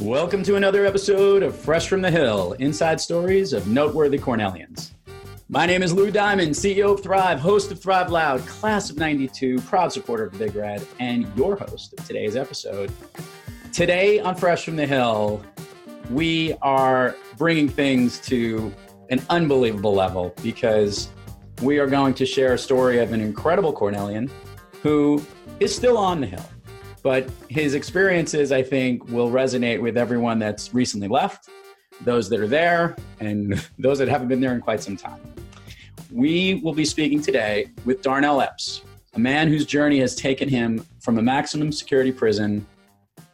Welcome to another episode of Fresh from the Hill Inside Stories of Noteworthy Cornellians. My name is Lou Diamond, CEO of Thrive, host of Thrive Loud, class of 92, proud supporter of Big Red, and your host of today's episode. Today on Fresh from the Hill, we are bringing things to an unbelievable level because we are going to share a story of an incredible Cornellian who is still on the Hill but his experiences, I think, will resonate with everyone that's recently left, those that are there, and those that haven't been there in quite some time. We will be speaking today with Darnell Epps, a man whose journey has taken him from a maximum security prison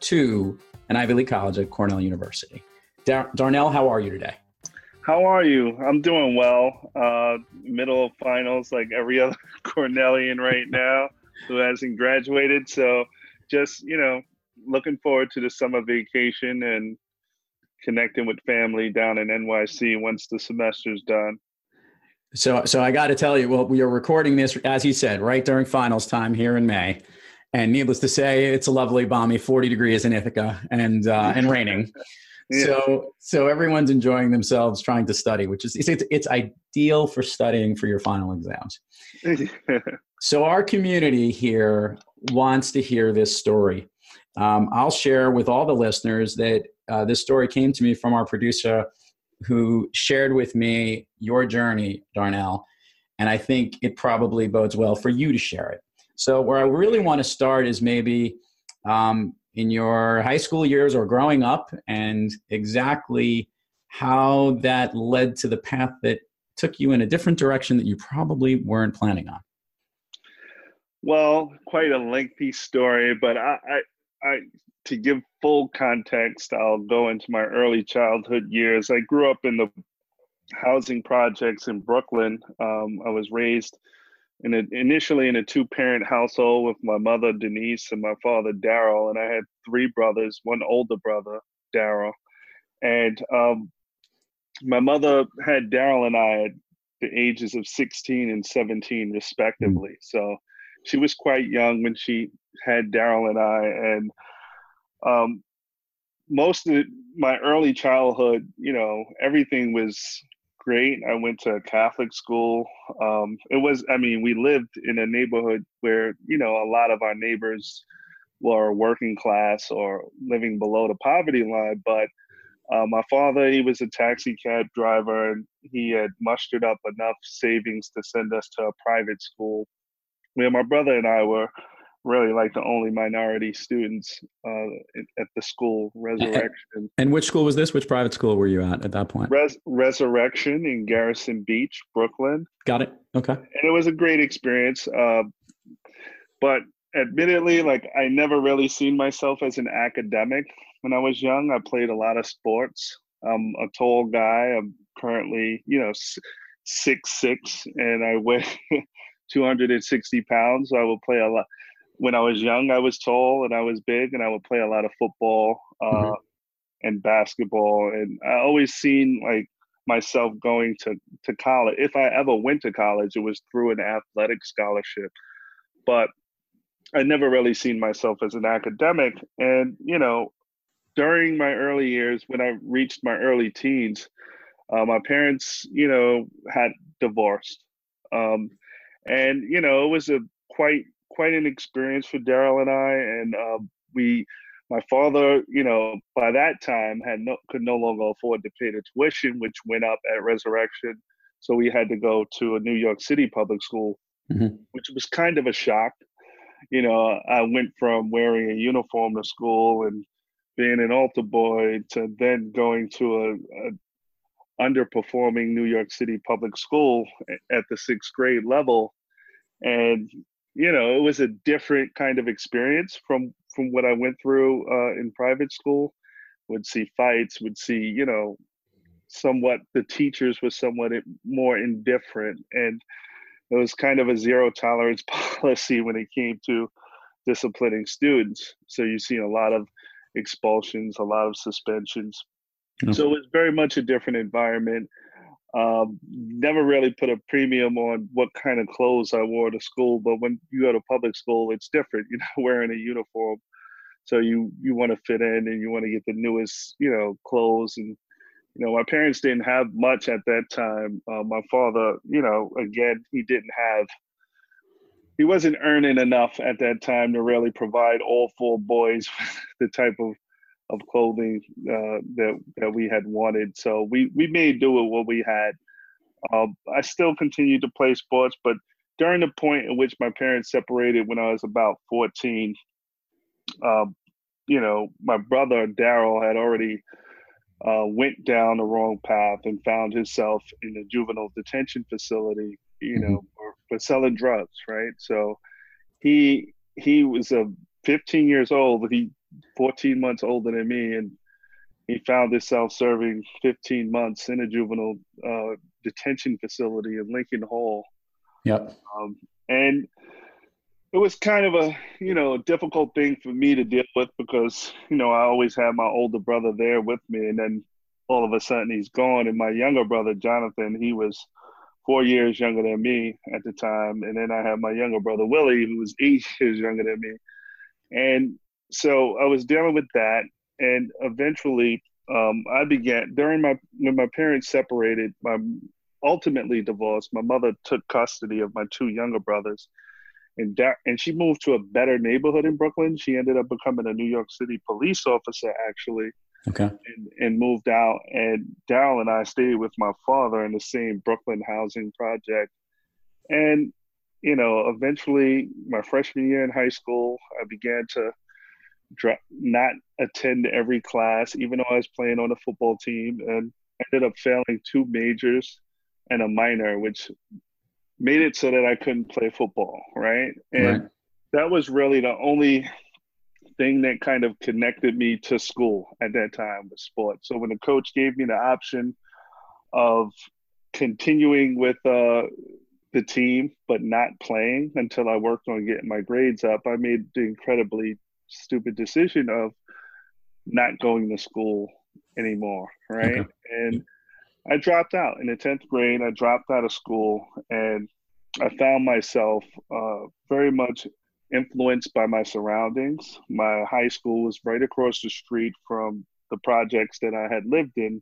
to an Ivy League college at Cornell University. Dar- Darnell, how are you today? How are you? I'm doing well. Uh, middle of finals, like every other Cornellian right now who hasn't graduated. So just you know looking forward to the summer vacation and connecting with family down in NYC once the semester's done. So, so I got to tell you, well, we are recording this as you said, right during finals time here in May, and needless to say, it's a lovely, balmy 40 degrees in Ithaca and uh, and raining. yeah. So, so everyone's enjoying themselves trying to study, which is it's, it's ideal for studying for your final exams. so, our community here wants to hear this story. Um, I'll share with all the listeners that uh, this story came to me from our producer who shared with me your journey, Darnell. And I think it probably bodes well for you to share it. So, where I really want to start is maybe um, in your high school years or growing up, and exactly how that led to the path that took you in a different direction that you probably weren't planning on. Well, quite a lengthy story, but I, I, I, to give full context, I'll go into my early childhood years. I grew up in the housing projects in Brooklyn. Um, I was raised in a, initially in a two-parent household with my mother Denise and my father Daryl, and I had three brothers, one older brother Daryl, and um, my mother had Daryl and I at the ages of 16 and 17 respectively. So she was quite young when she had Daryl and I, and um, most of my early childhood, you know, everything was great. I went to a Catholic school. Um, it was, I mean, we lived in a neighborhood where, you know, a lot of our neighbors were working class or living below the poverty line. But uh, my father, he was a taxi cab driver and he had mustered up enough savings to send us to a private school yeah, my brother and I were really like the only minority students uh, at the school, Resurrection. And which school was this? Which private school were you at at that point? Res- Resurrection in Gerritsen Beach, Brooklyn. Got it. Okay. And it was a great experience. Uh, but admittedly, like I never really seen myself as an academic when I was young. I played a lot of sports. I'm a tall guy. I'm currently, you know, six six, and I weigh 260 pounds. So I would play a lot. When I was young, I was tall and I was big, and I would play a lot of football uh, mm-hmm. and basketball. And I always seen like myself going to to college. If I ever went to college, it was through an athletic scholarship. But I never really seen myself as an academic. And you know, during my early years, when I reached my early teens, uh, my parents, you know, had divorced. Um, and you know it was a quite quite an experience for Daryl and I, and uh, we. My father, you know, by that time had no could no longer afford to pay the tuition, which went up at Resurrection. So we had to go to a New York City public school, mm-hmm. which was kind of a shock. You know, I went from wearing a uniform to school and being an altar boy to then going to a, a underperforming New York City public school at the sixth grade level. And, you know, it was a different kind of experience from from what I went through uh, in private school. Would see fights, would see, you know, somewhat the teachers were somewhat more indifferent. And it was kind of a zero tolerance policy when it came to disciplining students. So you see a lot of expulsions, a lot of suspensions. Mm-hmm. So it was very much a different environment. Um, never really put a premium on what kind of clothes I wore to school, but when you go to public school, it's different. You're not wearing a uniform. so you you want to fit in and you want to get the newest you know clothes and you know my parents didn't have much at that time uh, my father you know again he didn't have he wasn't earning enough at that time to really provide all four boys the type of of clothing uh, that that we had wanted. So we we made do with what we had. Um, I still continued to play sports, but during the point in which my parents separated when I was about 14, um, you know, my brother Daryl had already uh, went down the wrong path and found himself in a juvenile detention facility, you know, mm-hmm. For, for selling drugs, right? So he he was a 15 years old. He 14 months older than me, and he found himself serving 15 months in a juvenile uh, detention facility in Lincoln Hall. Yep. Um, and it was kind of a you know difficult thing for me to deal with because you know I always had my older brother there with me, and then all of a sudden he's gone, and my younger brother Jonathan, he was four years younger than me at the time, and then I had my younger brother Willie, who was eight years younger than me, and so I was dealing with that, and eventually um, I began during my when my parents separated. My ultimately divorced. My mother took custody of my two younger brothers, and da- and she moved to a better neighborhood in Brooklyn. She ended up becoming a New York City police officer, actually. Okay. And, and moved out, and Daryl and I stayed with my father in the same Brooklyn housing project, and you know, eventually, my freshman year in high school, I began to not attend every class, even though I was playing on a football team, and ended up failing two majors and a minor, which made it so that I couldn't play football, right? And right. that was really the only thing that kind of connected me to school at that time was sports. So when the coach gave me the option of continuing with uh, the team but not playing until I worked on getting my grades up, I made the incredibly stupid decision of not going to school anymore, right? Okay. And I dropped out in the 10th grade. I dropped out of school and I found myself uh, very much influenced by my surroundings. My high school was right across the street from the projects that I had lived in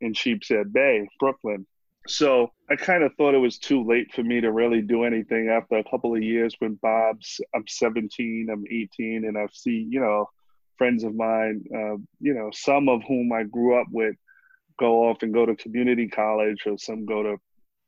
in Sheepshead Bay, Brooklyn. So I kind of thought it was too late for me to really do anything after a couple of years when Bob's, I'm 17, I'm 18, and I see, you know, friends of mine, uh, you know, some of whom I grew up with go off and go to community college or some go to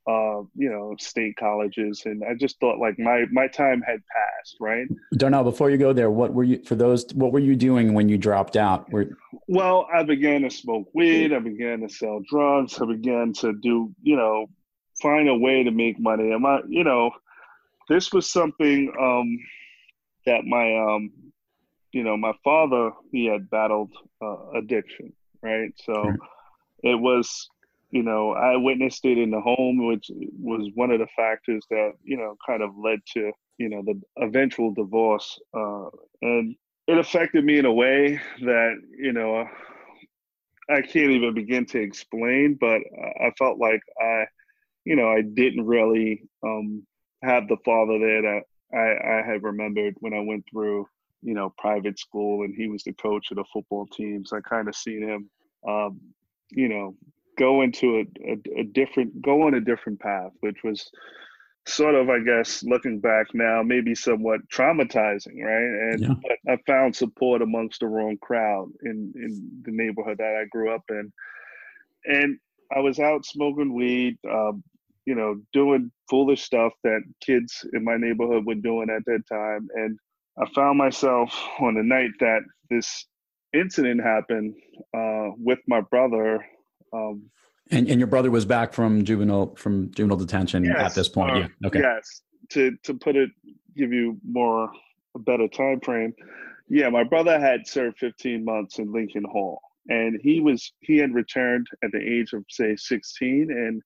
uh, you know, state colleges, and I just thought like my my time had passed, right? Darnell, before you go there, what were you for those? What were you doing when you dropped out? Were... Well, I began to smoke weed. I began to sell drugs. I began to do, you know, find a way to make money. And my, you know, this was something um, that my, um, you know, my father he had battled uh, addiction, right? So. It was you know, I witnessed it in the home, which was one of the factors that, you know, kind of led to, you know, the eventual divorce. Uh, and it affected me in a way that, you know, I can't even begin to explain, but I felt like I, you know, I didn't really um, have the father there that I, I had remembered when I went through, you know, private school and he was the coach of the football teams. I kind of seen him, um, you know, go into a, a, a, different go on a different path which was sort of i guess looking back now maybe somewhat traumatizing right? And yeah. i found support amongst the wrong crowd in in the neighborhood that i grew up in. And i was out smoking weed um, you know doing foolish stuff that kids in my neighborhood were doing at that time. And i found myself on the night that this incident happened uh, with my brother um, and and your brother was back from juvenile from juvenile detention yes, at this point. Uh, yeah. Okay. Yes. To to put it, give you more a better time frame. Yeah, my brother had served 15 months in Lincoln Hall, and he was he had returned at the age of say 16, and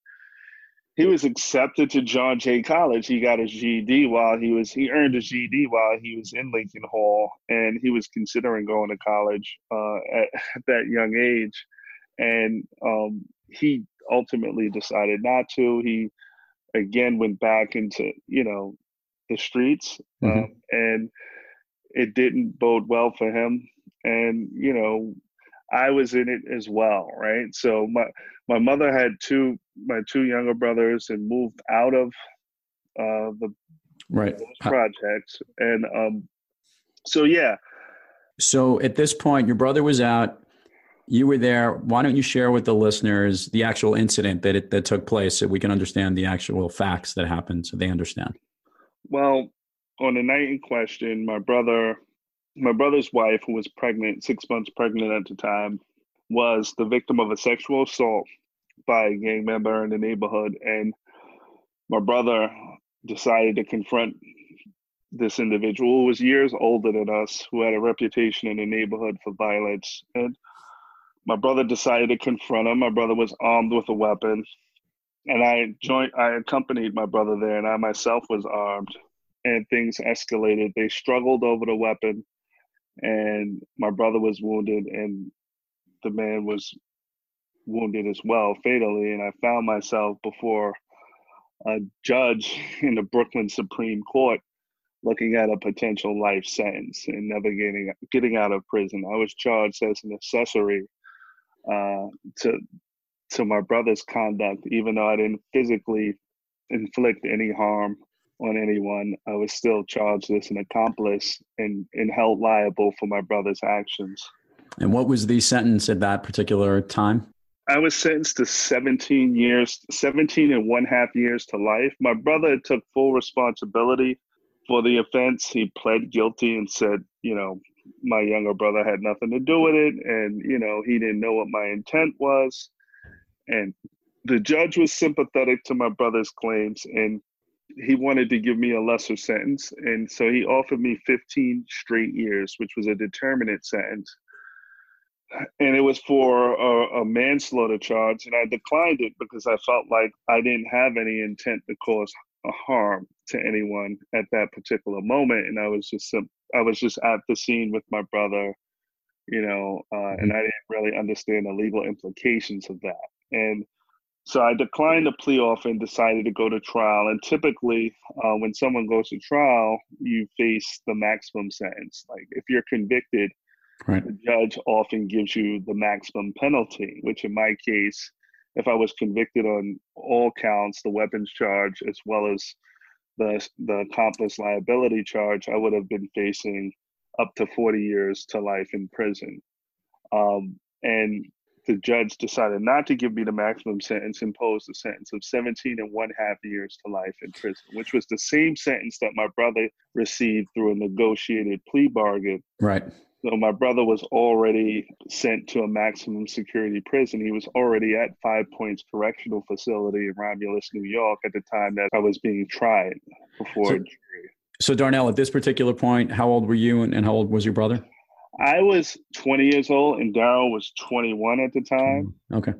he was accepted to John Jay College. He got his GED while he was he earned his GED while he was in Lincoln Hall, and he was considering going to college uh, at, at that young age and um, he ultimately decided not to. He again went back into you know the streets, mm-hmm. um, and it didn't bode well for him. and you know, I was in it as well, right? So my my mother had two my two younger brothers and moved out of uh, the right those projects, and um, so yeah. So at this point, your brother was out. You were there. Why don't you share with the listeners the actual incident that it, that took place, so we can understand the actual facts that happened, so they understand. Well, on the night in question, my brother, my brother's wife, who was pregnant, six months pregnant at the time, was the victim of a sexual assault by a gang member in the neighborhood, and my brother decided to confront this individual who was years older than us, who had a reputation in the neighborhood for violence. And my brother decided to confront him. My brother was armed with a weapon. And I joined I accompanied my brother there and I myself was armed and things escalated. They struggled over the weapon and my brother was wounded and the man was wounded as well fatally and I found myself before a judge in the Brooklyn Supreme Court looking at a potential life sentence and never getting getting out of prison. I was charged as an accessory uh, to to my brother's conduct, even though I didn't physically inflict any harm on anyone. I was still charged as an accomplice and, and held liable for my brother's actions. And what was the sentence at that particular time? I was sentenced to 17 years, 17 and one half years to life. My brother took full responsibility for the offense. He pled guilty and said, you know, my younger brother had nothing to do with it. And, you know, he didn't know what my intent was. And the judge was sympathetic to my brother's claims and he wanted to give me a lesser sentence. And so he offered me 15 straight years, which was a determinate sentence. And it was for a, a manslaughter charge. And I declined it because I felt like I didn't have any intent to cause harm to anyone at that particular moment. And I was just, I was just at the scene with my brother, you know, uh, and mm-hmm. I didn't really understand the legal implications of that. And so I declined the plea offer and decided to go to trial. And typically, uh, when someone goes to trial, you face the maximum sentence. Like if you're convicted, right. the judge often gives you the maximum penalty, which in my case, if I was convicted on all counts, the weapons charge as well as the the accomplice liability charge, I would have been facing up to 40 years to life in prison. Um, and the judge decided not to give me the maximum sentence, imposed a sentence of 17 and one half years to life in prison, which was the same sentence that my brother received through a negotiated plea bargain. Right. So my brother was already sent to a maximum security prison. He was already at Five Points Correctional Facility in Romulus, New York at the time that I was being tried before so, jury. So Darnell, at this particular point, how old were you and, and how old was your brother? I was 20 years old and Daryl was 21 at the time. Okay.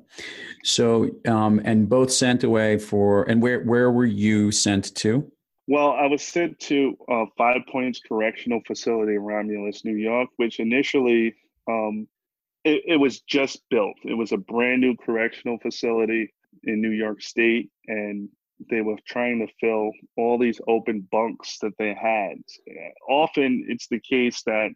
So, um, and both sent away for, and where, where were you sent to? Well, I was sent to uh, Five Points Correctional Facility in Romulus, New York, which initially um, it, it was just built. It was a brand new correctional facility in New York State, and they were trying to fill all these open bunks that they had. Often, it's the case that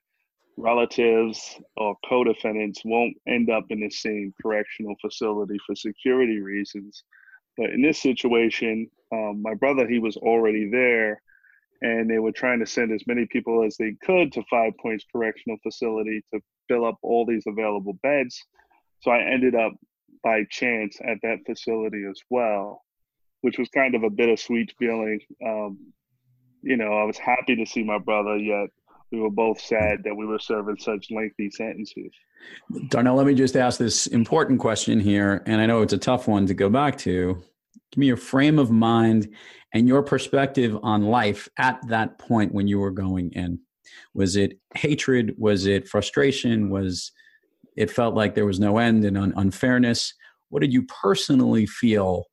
relatives or co-defendants won't end up in the same correctional facility for security reasons. But in this situation, um, my brother, he was already there and they were trying to send as many people as they could to Five Points Correctional Facility to fill up all these available beds. So I ended up by chance at that facility as well, which was kind of a bittersweet feeling. Um, you know, I was happy to see my brother, yet we were both sad that we were serving such lengthy sentences. Darnell, let me just ask this important question here, and I know it's a tough one to go back to. Give me your frame of mind and your perspective on life at that point when you were going in. Was it hatred? Was it frustration? Was it felt like there was no end and un- unfairness? What did you personally feel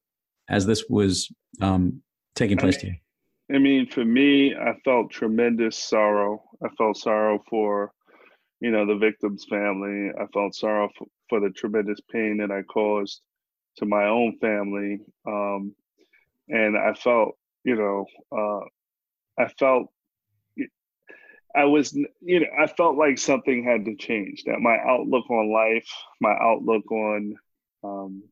as this was um, taking place I mean, to you? I mean, for me, I felt tremendous sorrow. I felt sorrow for, you know, the victim's family. I felt sorrow for, for the tremendous pain that I caused to my own family. Um, and I felt, you know, uh, I felt I was, you know, I felt like something had to change. That my outlook on life, my outlook on um,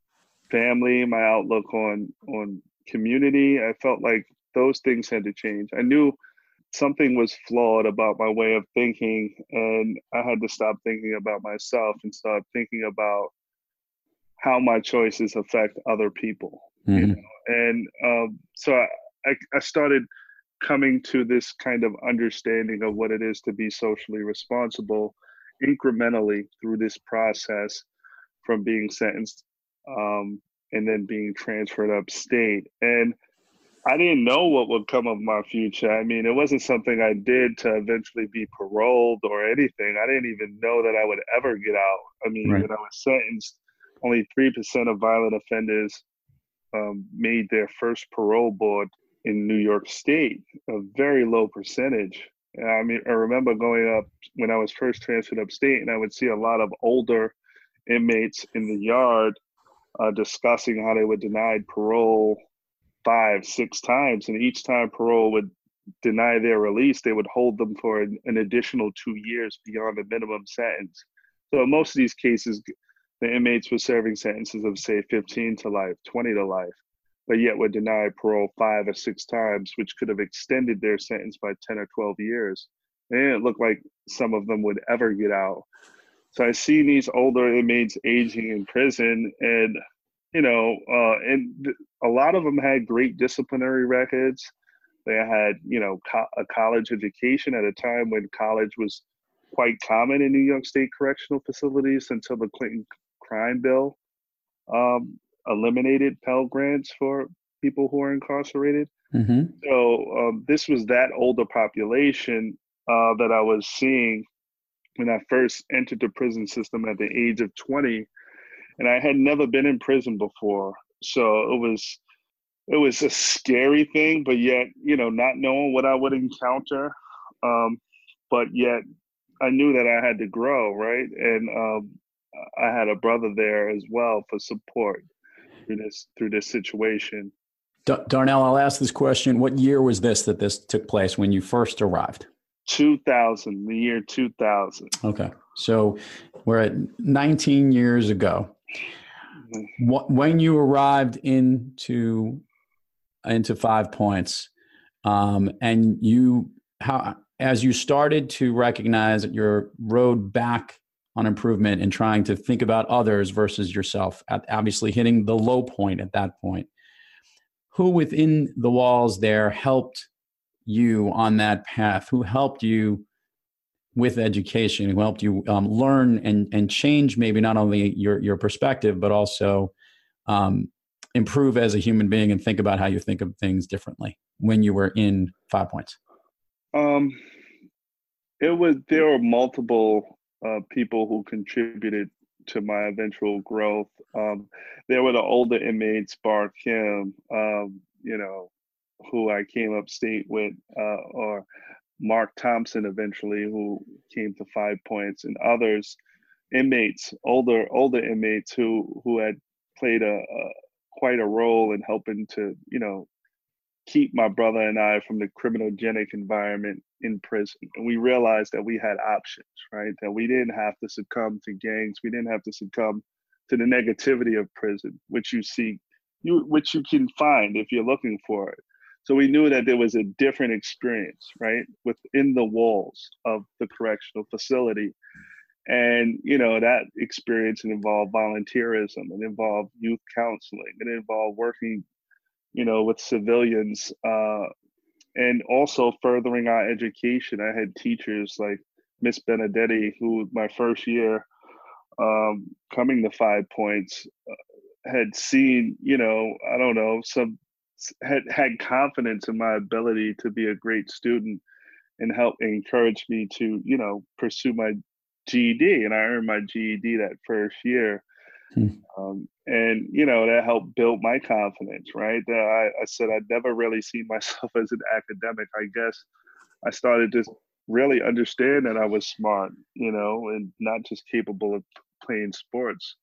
family, my outlook on on community, I felt like those things had to change. I knew something was flawed about my way of thinking, and I had to stop thinking about myself and start thinking about how my choices affect other people. Mm-hmm. You know? And um, so I, I, I started coming to this kind of understanding of what it is to be socially responsible incrementally through this process from being sentenced um, and then being transferred upstate. And I didn't know what would come of my future. I mean, it wasn't something I did to eventually be paroled or anything. I didn't even know that I would ever get out. I mean, right. when I was sentenced, only 3% of violent offenders um, made their first parole board in New York State, a very low percentage. I mean, I remember going up when I was first transferred upstate, and I would see a lot of older inmates in the yard uh, discussing how they were denied parole five, six times, and each time parole would deny their release, they would hold them for an, an additional two years beyond the minimum sentence. So in most of these cases, the inmates were serving sentences of say 15 to life, 20 to life but yet were denied parole five or six times, which could have extended their sentence by 10 or 12 years. And it didn't look like some of them would ever get out. So I see these older inmates aging in prison, and you know, uh, and th- a lot of them had great disciplinary records. They had, you know, co- a college education at a time when college was quite common in New York State correctional facilities until the Clinton crime bill. Um, eliminated Pell Grants for people who are incarcerated. Mm-hmm. So um, this was that older population uh, that I was seeing when I first entered the prison system at the age of 20, and I had never been in prison before. So it was it was a scary thing, but yet you know not knowing what I would encounter, um, but yet I knew that I had to grow right, and um, I had a brother there as well for support through this through this situation. Darnell, I'll ask this question: What year was this that this took place when you first arrived? 2000, the year 2000. Okay, so we're at 19 years ago. When you arrived into into Five Points, um, and you how as you started to recognize your road back on improvement and trying to think about others versus yourself, obviously hitting the low point at that point. Who within the walls there helped you on that path? Who helped you with education? Who helped you um, learn and, and change maybe not only your, your perspective, but also um, improve as a human being and think about how you think of things differently when you were in Five Points? Um, it was there were multiple uh, people who contributed to my eventual growth. Um, there were the older inmates, Bar Kim, um, you know, who I came upstate with, uh, or Mark Thompson eventually, who came to Five Points, and others, inmates, older older inmates who who had played a, a quite a role in helping to you know keep my brother and I from the criminogenic environment in prison. And we realized that we had options, right? That we didn't have to succumb to gangs. We didn't have to succumb to the negativity of prison, which you see, you which you can find if you're looking for it. So we knew that there was a different experience, right, within the walls of the correctional facility. And you know that experience involved volunteerism, it involved youth counseling, it involved working you know, with civilians, uh, and also furthering our education. I had teachers like Miss Benedetti, who my first year um, coming to Five Points uh, had seen, you know, I don't know, some had had confidence in my ability to be a great student and help encourage me to, you know, pursue my GED. And I earned my GED that first year. Hmm. Um, and you know that helped build my confidence right uh, I, I said i'd never really seen myself as an academic i guess i started to really understand that i was smart you know and not just capable of playing sports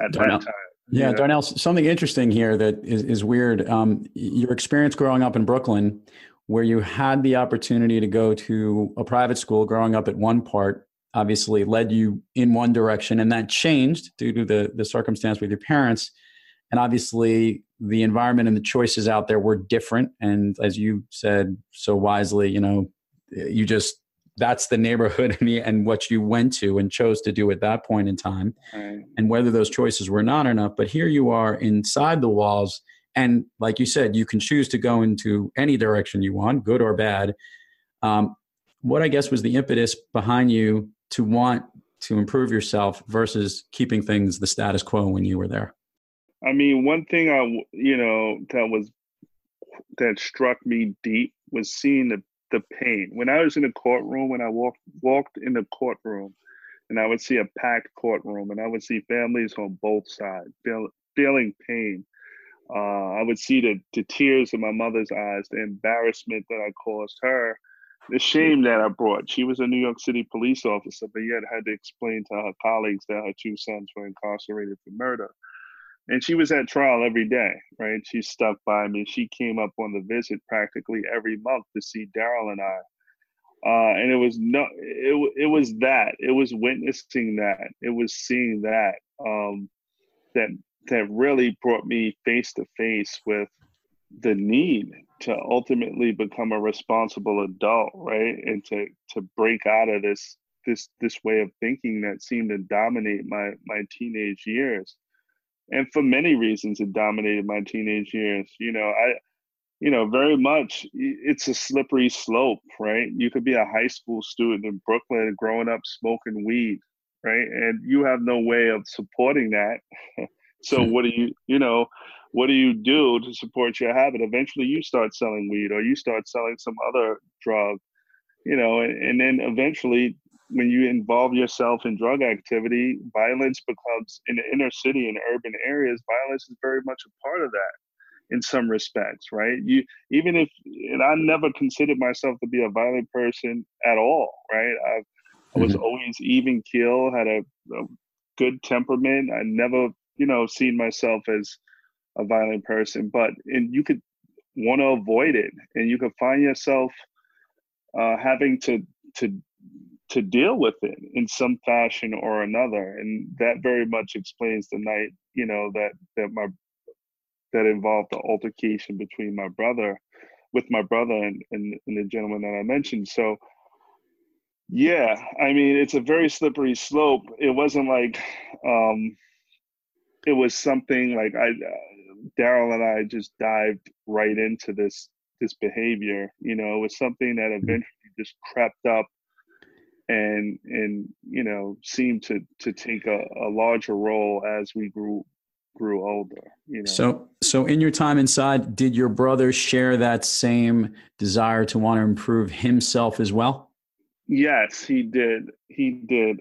at Darnell, that time. Yeah, Darnell, something interesting here that is, is weird. Um, your experience growing up in Brooklyn where you had the opportunity to go to a private school growing up at one part obviously led you in one direction and that changed due to the the circumstance with your parents. And obviously the environment and the choices out there were different. And as you said so wisely you know you just that's the neighborhood and, the, and what you went to and chose to do at that point in time. Right. and whether those choices were not enough but here you are inside the walls. And like you said you can choose to go into any direction you want good or bad. Um, what i guess was the impetus behind you to want to improve yourself versus keeping things the status quo when you were there? I mean one thing i you know that was that struck me deep was seeing the the pain. When I was in the courtroom, when I walked walked in the courtroom, and I would see a packed courtroom, and I would see families on both sides feel, feeling pain. Uh, I would see the, the tears in my mother's eyes, the embarrassment that I caused her, the shame that I brought. She was a New York City police officer, but yet had to explain to her colleagues that her two sons were incarcerated for murder and she was at trial every day, right? She stuck by me. She came up on the visit practically every month to see Daryl and I. Uh, and it was no, it it was that. It was witnessing that. It was seeing that um, that that really brought me face to face with the need to ultimately become a responsible adult, right? And to to break out of this this this way of thinking that seemed to dominate my my teenage years and for many reasons it dominated my teenage years. You know i you know very much it's a slippery slope right? You could be a high school student in brooklyn growing up smoking weed right? And you have no way of supporting that. So hmm. what do you you know what do you do to support your habit? Eventually you start selling weed or you start selling some other drug you know and, and then eventually when you involve yourself in drug activity, violence becomes in the inner city and urban areas, violence is very much a part of that in some respects, right? You even if and I never considered myself to be a violent person at all, right? I, I was mm-hmm. always even keel, had a, a good temperament. I never, you know, seen myself as a violent person, but and you could want to avoid it, and you could find yourself uh, having to to to deal with it in some fashion or another. And that very much explains the night you know that that my that involved the altercation between my brother with my brother and, and, and the gentleman that i mentioned. So yeah i mean it's a very slippery slope. It wasn't like um it was something like i uh, daryl and i just dived right into this this behavior. You know it was something that mm-hmm. eventually just crept up and and you know seemed to to take a, a larger role as we grew grew older you know? So so in your time inside did your brother share that same desire to want to improve himself as well? Yes he did. He did.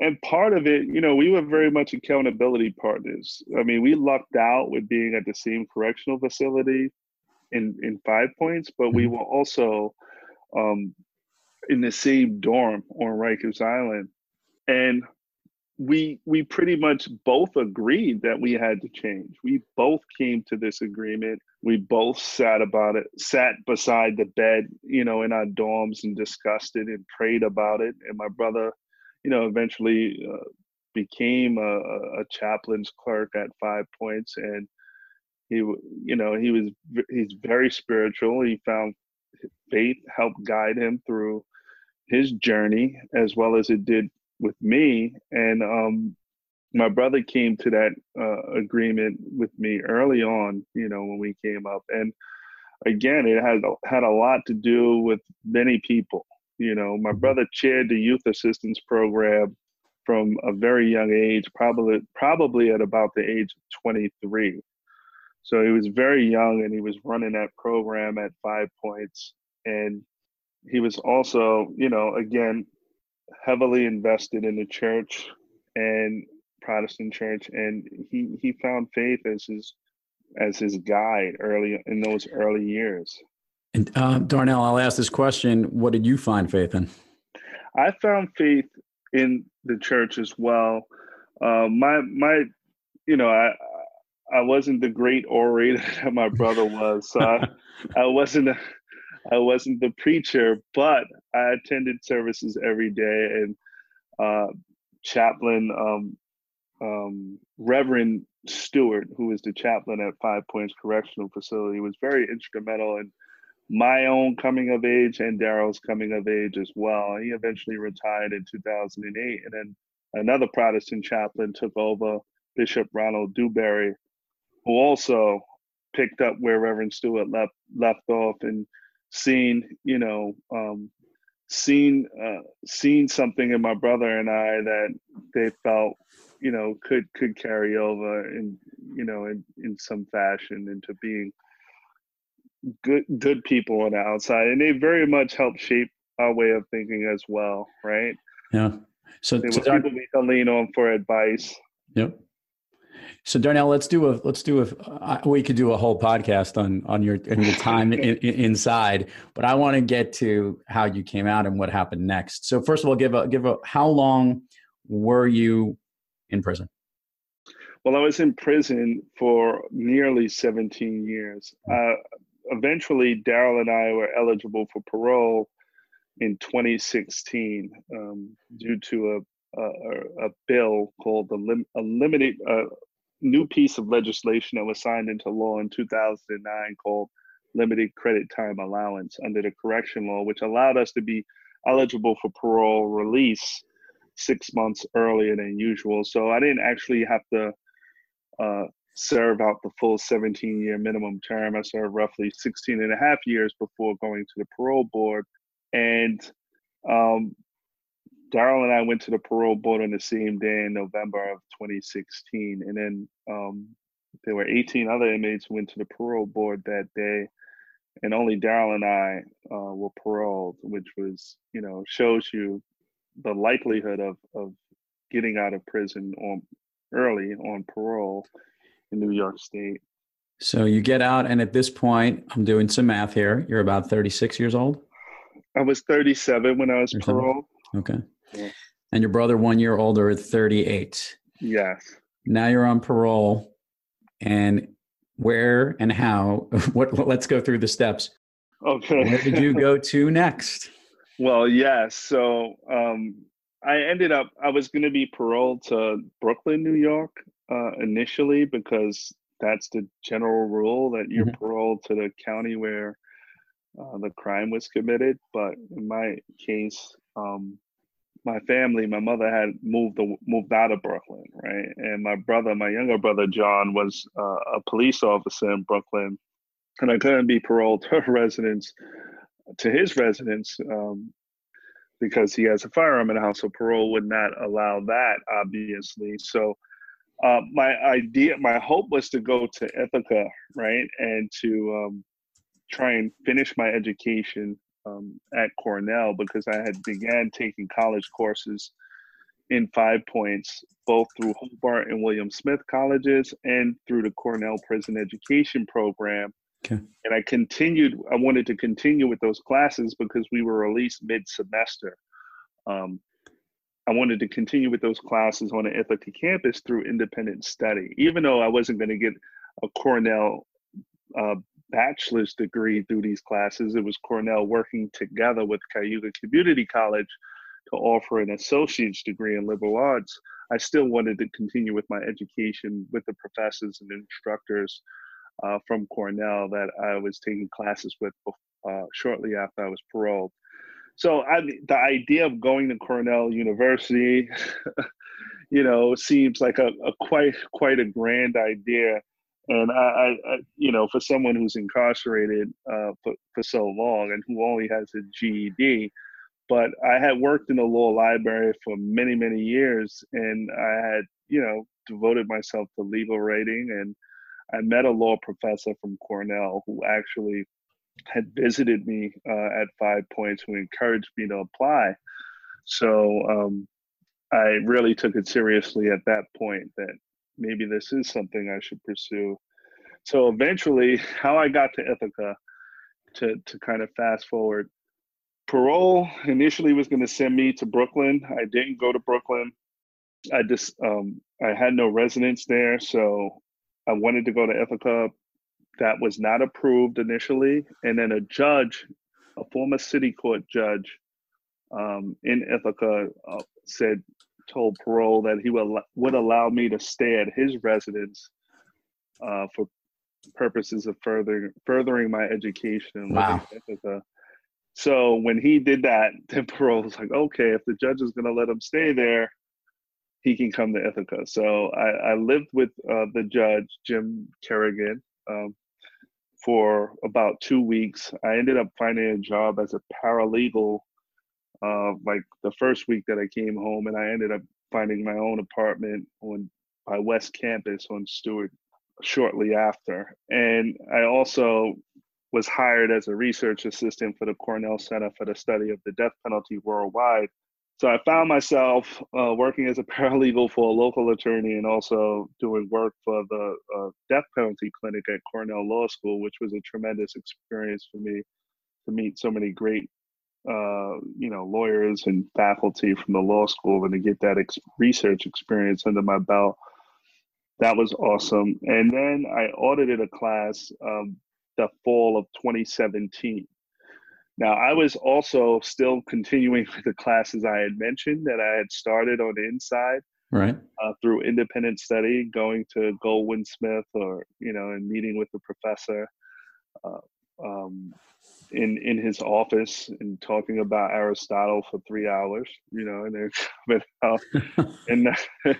And part of it you know we were very much accountability partners. I mean we lucked out with being at the same correctional facility in in five points but we mm-hmm. were also um, in the same dorm on Rikers Island. And we we pretty much both agreed that we had to change. We both came to this agreement. We both sat about it, sat beside the bed, you know, in our dorms and discussed it and prayed about it. And my brother, you know, eventually uh, became a, a chaplain's clerk at Five Points, and he, you know, he was he's very spiritual. He found faith helped guide him through his journey as well as it did with me. And um, my brother came to that uh, agreement with me early on, you know, when we came up. And again, it had had a lot to do with many people. You know, my mm-hmm. brother chaired the youth assistance program from a very young age, probably probably at about the age of 23. So he was very young and he was running that program at five points. And he was also, you know, again, heavily invested in the church and Protestant church, and he he found faith as his as his guide early in those early years. And uh, Darnell, I'll ask this question: What did you find faith in? I found faith in the church as well. Uh, my my, you know, I I wasn't the great orator that my brother was, so I, I wasn't. A, I wasn't the preacher, but I attended services every day. And uh, chaplain, um, um, Reverend Stewart, who was the chaplain at Five Points Correctional Facility, was very instrumental in my own coming of age and Daryl's coming of age as well. He eventually retired in 2008. And then another Protestant chaplain took over, Bishop Ronald Dewberry, who also picked up where Reverend Stewart left left off and seen, you know, um, seen uh, seen something in my brother and I that they felt, you know, could could carry over in you know in, in some fashion into being good good people on the outside, and they very much helped shape our way of thinking as well, right? Yeah. So, they so were people we can lean on for advice. Yep. So Darnell, let's do a let's do a uh, we could do a whole podcast on on your and your time in, in, inside, but I want to get to how you came out and what happened next. So first of all, give a give a how long were you in prison? Well, I was in prison for nearly 17 years. Hmm. Uh, eventually, Daryl and I were eligible for parole in 2016 um, due to a, a, a, bill called the lim- a limited uh, new piece of legislation that was signed into law in 2009 called limited credit time allowance under the correction law, which allowed us to be eligible for parole release six months earlier than usual. So I didn't actually have to uh, serve out the full 17 year minimum term. I served roughly 16 and a half years before going to the parole board. And um, Daryl and I went to the parole board on the same day in November of 2016. And then um, there were 18 other inmates who went to the parole board that day. And only Daryl and I uh, were paroled, which was, you know, shows you the likelihood of, of getting out of prison on early on parole in New York State. So you get out, and at this point, I'm doing some math here. You're about 36 years old. I was 37 when I was paroled. Okay. Yeah. And your brother, one year older, at 38. Yes. Now you're on parole, and where and how? What? Let's go through the steps. Okay. Where did you go to next? Well, yes. So um, I ended up. I was going to be paroled to Brooklyn, New York, uh, initially because that's the general rule that you're mm-hmm. paroled to the county where uh, the crime was committed. But in my case, um, my family, my mother had moved moved out of Brooklyn, right? And my brother, my younger brother John, was uh, a police officer in Brooklyn, and I couldn't be paroled to residence to his residence um, because he has a firearm in the house. So parole would not allow that, obviously. So uh, my idea, my hope was to go to Ithaca, right, and to um, try and finish my education um, at Cornell because I had began taking college courses in Five Points, both through Hobart and William Smith colleges and through the Cornell Prison Education Program. Okay. And I continued. I wanted to continue with those classes because we were released mid-semester. Um, I wanted to continue with those classes on the Ithaca campus through independent study, even though I wasn't going to get a Cornell uh, bachelor's degree through these classes. It was Cornell working together with Cayuga Community College to offer an associate's degree in liberal arts. I still wanted to continue with my education with the professors and instructors uh, from Cornell that I was taking classes with uh, shortly after I was paroled. So I, the idea of going to Cornell University, you know, seems like a, a, quite quite a grand idea. And I, I, you know, for someone who's incarcerated uh, for, for so long and who only has a GED, but I had worked in the law library for many, many years, and I had, you know, devoted myself to legal writing. And I met a law professor from Cornell who actually had visited me uh, at Five Points who encouraged me to apply. So um, I really took it seriously at that point that maybe this is something I should pursue. So eventually, how I got to Ithaca, to to kind of fast forward, parole initially was going to send me to Brooklyn. I didn't go to Brooklyn. I just um, I had no residence there, so I wanted to go to Ithaca that was not approved initially, and then a judge a former city court judge um, in Ithaca uh, said, told parole that he would, would allow me to stay at his residence uh, for purposes of furthering furthering my education. Wow. So when he did that, then parole was like, okay, if the judge is going to let him stay there, he can come to Ithaca. So I, I lived with uh, the judge, Jim Kerrigan, um, for about two weeks. I ended up finding a job as a paralegal, uh, like the first week that I came home, and I ended up finding my own apartment on by West Campus on Stewart shortly after. And I also was hired as a research assistant for the Cornell Center for the Study of the Death Penalty Worldwide so I found myself uh, working as a paralegal for a local attorney and also doing work for the uh, death penalty clinic at Cornell Law School, which was a tremendous experience for me to meet so many great, uh, you know, lawyers and faculty from the law school and to get that ex- research experience under my belt. That was awesome. And then I audited a class um, the fall of 2017 now, I was also still continuing with the classes I had mentioned that I had started on the inside, right? Uh, through independent study, going to Goldwin Smith or you know, and meeting with the professor uh, um, in in his office and talking about Aristotle for three hours, you know, and then coming out and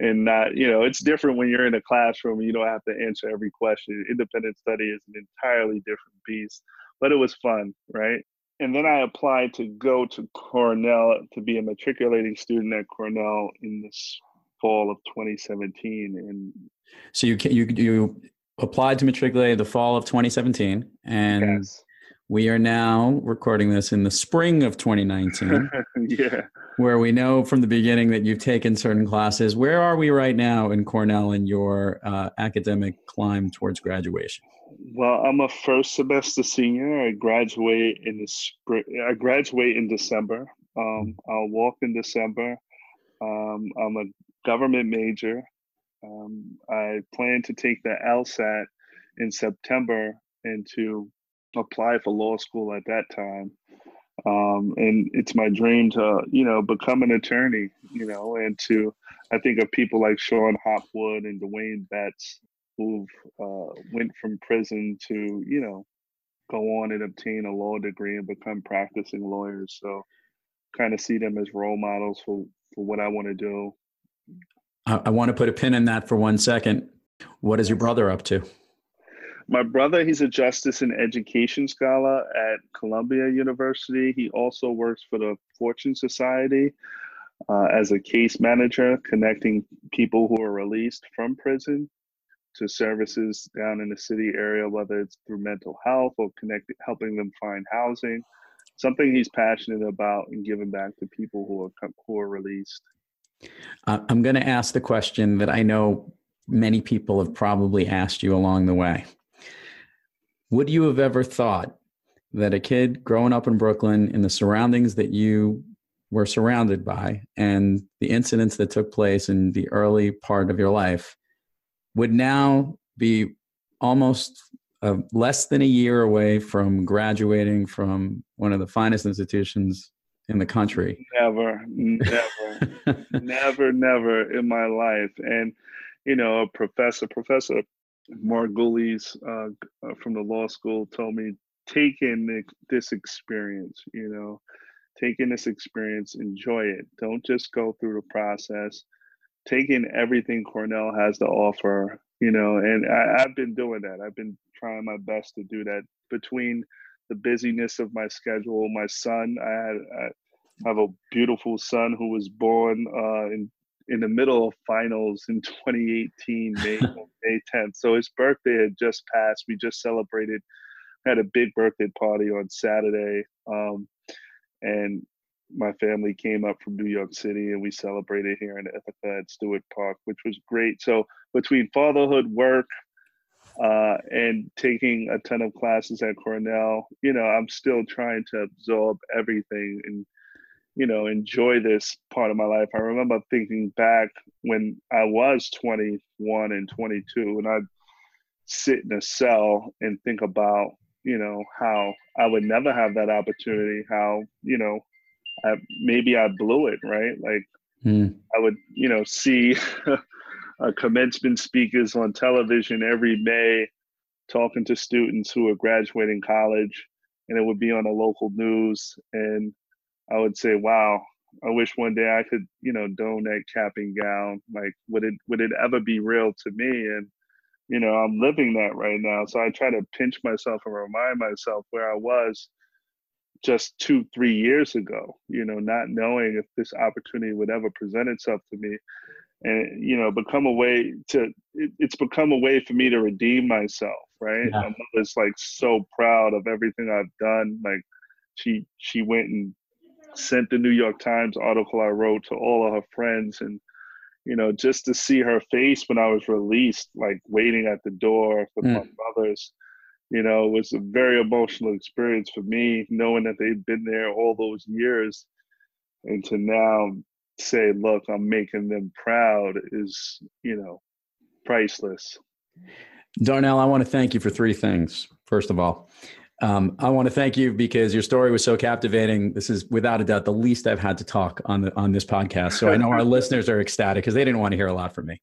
and not, you know, it's different when you're in a classroom. You don't have to answer every question. Independent study is an entirely different beast but it was fun, right? And then I applied to go to Cornell to be a matriculating student at Cornell in this fall of 2017. And so you you you applied to matriculate the fall of 2017, and yes. We are now recording this in the spring of 2019. yeah, where we know from the beginning that you've taken certain classes. Where are we right now in Cornell in your uh, academic climb towards graduation? Well, I'm a first semester senior. I graduate in the spring. I graduate in December. Um, I'll walk in December. Um, I'm a government major. Um, I plan to take the LSAT in September and to apply for law school at that time. Um, and it's my dream to, you know, become an attorney, you know, and to, I think of people like Shon Hopwood and Dwayne Betts who've uh, went from prison to you know go on and obtain a law degree and become practicing lawyers. So kind of see them as role models for for what I want to do. I, I want to put a pin in that for one second. What is your brother up to? My brother, he's a justice and education scholar at Columbia University. He also works for the Fortune Society uh, as a case manager, connecting people who are released from prison to services down in the city area, whether it's through mental health or connecting, helping them find housing. Something he's passionate about and giving back to people who are who are released. Uh, I'm going to ask the question that I know many people have probably asked you along the way. Would you have ever thought that a kid growing up in Brooklyn in the surroundings that you were surrounded by and the incidents that took place in the early part of your life would now be almost uh, less than a year away from graduating from one of the finest institutions in the country. Never, never, never, never in my life. And, you know, a professor, Professor Margulies uh, uh, from the law school told me, take in this experience, you know, take in this experience, enjoy it. Don't just go through the process taking everything Cornell has to offer, you know, and I, have been doing that. I've been trying my best to do that between the busyness of my schedule. My son, I, had, I have a beautiful son who was born uh, in in the middle of finals in 2018, May May 10th. So his birthday had just passed. We just celebrated, had a big birthday party on Saturday, um, and my family came up from New York City and we celebrated here in Ithaca at Stewart Park, which was great. So between fatherhood, work, uh, and taking a ton of classes at Cornell, you know, I'm still trying to absorb everything and, you know, enjoy this part of my life. I remember thinking back when I was 21 and 22, and I'd sit in a cell and think about you know, how I would never have that opportunity, how, you know, I, maybe I blew it, right? Like mm. I would, you know, see uh, commencement speakers on television every May talking to students who are graduating college, and it would be on the local news. And I would say, wow, I wish one day I could, you know, don that cap and gown. Like, would it would it ever be real to me? And you know, I'm living that right now. So I try to pinch myself and remind myself where I was just two, three years ago, you know, not knowing if this opportunity would ever present itself to me. And, you know, become a way to, it, it's become a way for me to redeem myself, right? Yeah. My mother's like so proud of everything I've done. Like she, she went and sent the New York Times article I wrote to all of her friends and, you know, just to see her face when I was released, like waiting at the door for mm. my brothers, you know, it was a very emotional experience for me, knowing that they'd been there all those years. And to now say, look, I'm making them proud is, you know, priceless. Darnell, I want to thank you for three things. First of all, um, I want to thank you because your story was so captivating. This is without a doubt the least I've had to talk on the on this podcast. So I know our listeners are ecstatic because they didn't want to hear a lot from me.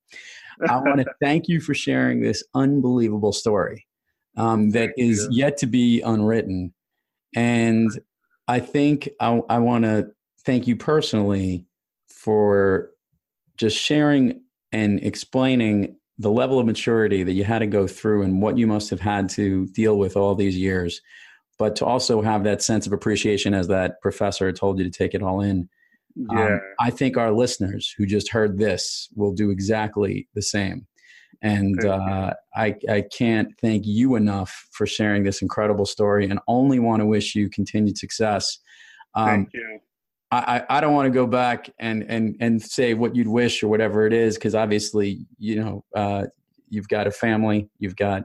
I want to thank you for sharing this unbelievable story um, that is yet to be unwritten. And I think I, I want to thank you personally for just sharing and explaining the level of maturity that you had to go through and what you must have had to deal with all these years, but to also have that sense of appreciation as that professor told you to take it all in. Um, yeah. Um, I think our listeners who just heard this will do exactly the same. And uh, I, I can't thank you enough for sharing this incredible story and only want to wish you continued success. Um, thank you. I, I don't want to go back and, and, and say what you'd wish or whatever it is, because obviously, you know, uh, you've got a family, you've got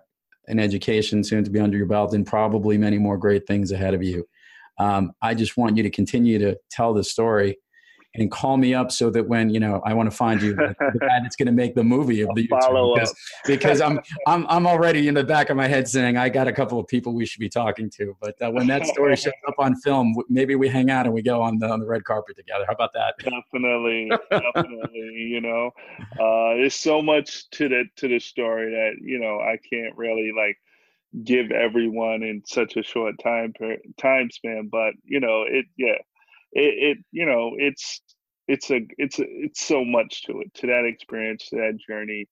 an education soon to be under your belt, and probably many more great things ahead of you. Um, I just want you to continue to tell the story and call me up so that when you know I want to find you, the guy that's going to make the movie of the follow because, because I'm I'm I'm already in the back of my head saying I got a couple of people we should be talking to. But uh, when that story shows up on film, maybe we hang out and we go on the on the red carpet together. How about that? Definitely, definitely. you know, uh, there's so much to the to the story that you know I can't really like give everyone in such a short time per, time span. But you know, it yeah it, it you know it's it's a it's a, it's so much to it to that experience to that journey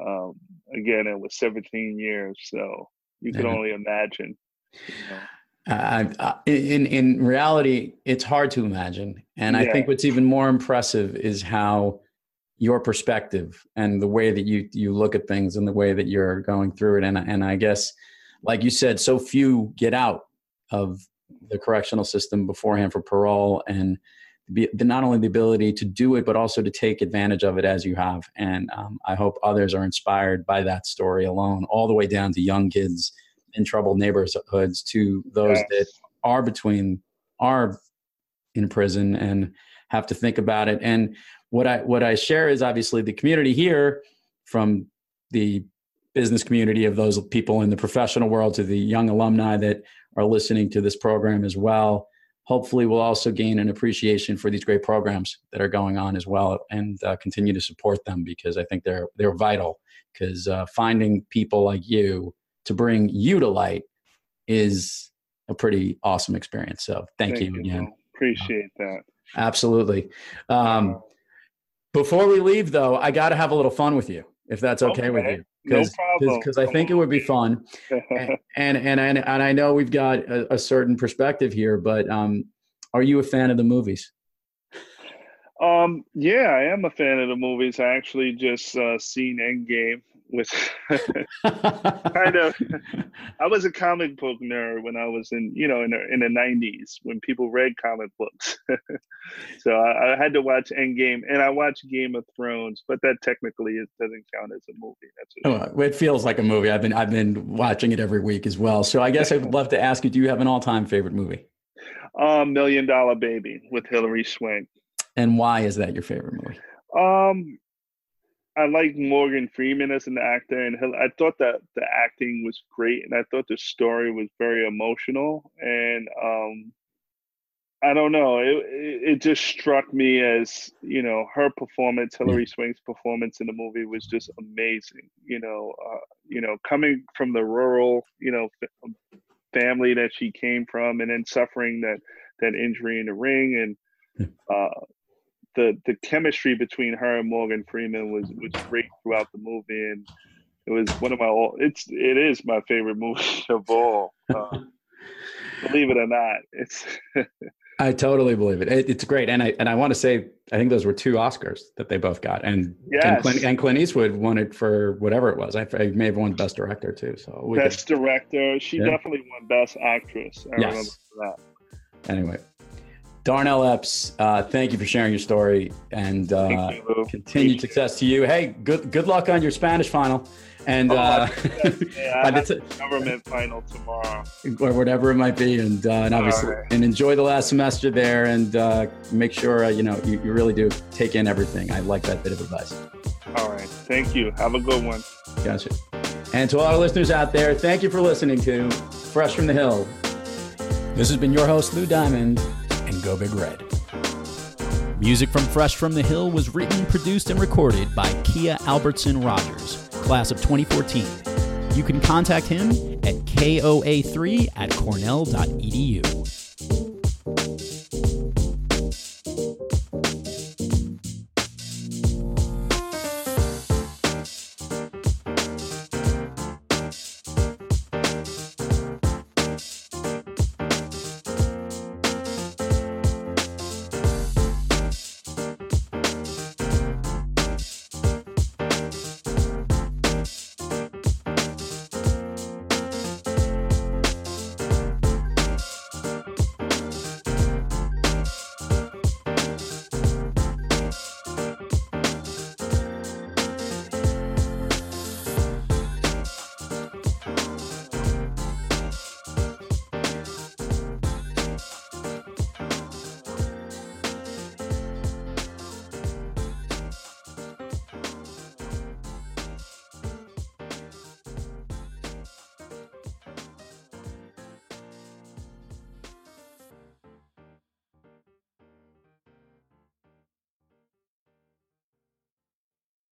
um again it was 17 years so you can only imagine you know. uh, in in reality it's hard to imagine and yeah. i think what's even more impressive is how your perspective and the way that you you look at things and the way that you're going through it and and i guess like you said so few get out of the correctional system beforehand for parole and be, the, not only the ability to do it but also to take advantage of it as you have and um, i hope others are inspired by that story alone all the way down to young kids in troubled neighborhoods to those yes. that are between are in prison and have to think about it and what i what i share is obviously the community here from the business community of those people in the professional world to the young alumni that are listening to this program as well. Hopefully, we'll also gain an appreciation for these great programs that are going on as well, and uh, continue to support them because I think they're they're vital. Because uh, finding people like you to bring you to light is a pretty awesome experience. So, thank, thank you again. Appreciate that. Absolutely. Um, before we leave, though, I got to have a little fun with you, if that's okay, okay. with you because no because I think it would be fun, and, and and and I know we've got a, a certain perspective here, but um, are you a fan of the movies? Um, yeah, I am a fan of the movies. I actually just uh, seen Endgame with kind of I was a comic book nerd when I was in you know in the, in the 90s when people read comic books. So I, I, had to watch Endgame and I watched Game of Thrones but that technically it doesn't count as a movie. That's oh, it feels like a movie. I've been I've been watching it every week as well. So I guess I would love to ask you do you have an all-time favorite movie? Um Million Dollar Baby with Hilary Swank. And why is that your favorite movie? Um I like Morgan Freeman as an actor, and I thought that the acting was great, and I thought the story was very emotional, and um, I don't know, it it just struck me as you know her performance, Hilary Swank's performance in the movie was just amazing. You know, uh, you know, coming from the rural, you know, um, family that she came from, and then suffering that that injury in the ring, and uh, the the chemistry between her and Morgan Freeman was was great throughout the movie, and it was one of my all. It's it is my favorite movie of all. Uh, believe it or not, it's. I totally believe it. it. It's great, and I and I want to say I think those were two Oscars that they both got, and yes. and, Clint, and Clint Eastwood won it for whatever it was. I, I may have won Best Director too. So Best could, Director, she yeah. definitely won Best Actress. I yes. remember that. Anyway, Darnell Epps, uh, thank you for sharing your story and uh, you, continued success to you. Hey, good good luck on your Spanish final. And oh, uh, yeah, the government final tomorrow, or whatever it might be, and uh, and obviously, right. and enjoy the last semester there, and uh, make sure uh, you know you, you really do take in everything. I like that bit of advice. All right, thank you. Have a good one. Gotcha. And to all our listeners out there, thank you for listening to Fresh from the Hill. This has been your host Lou Diamond Go Big Red. Music from Fresh from the Hill was written, produced, and recorded by Kia Albertson Rogers, class of 2014. You can contact him at koa3 at cornell.edu.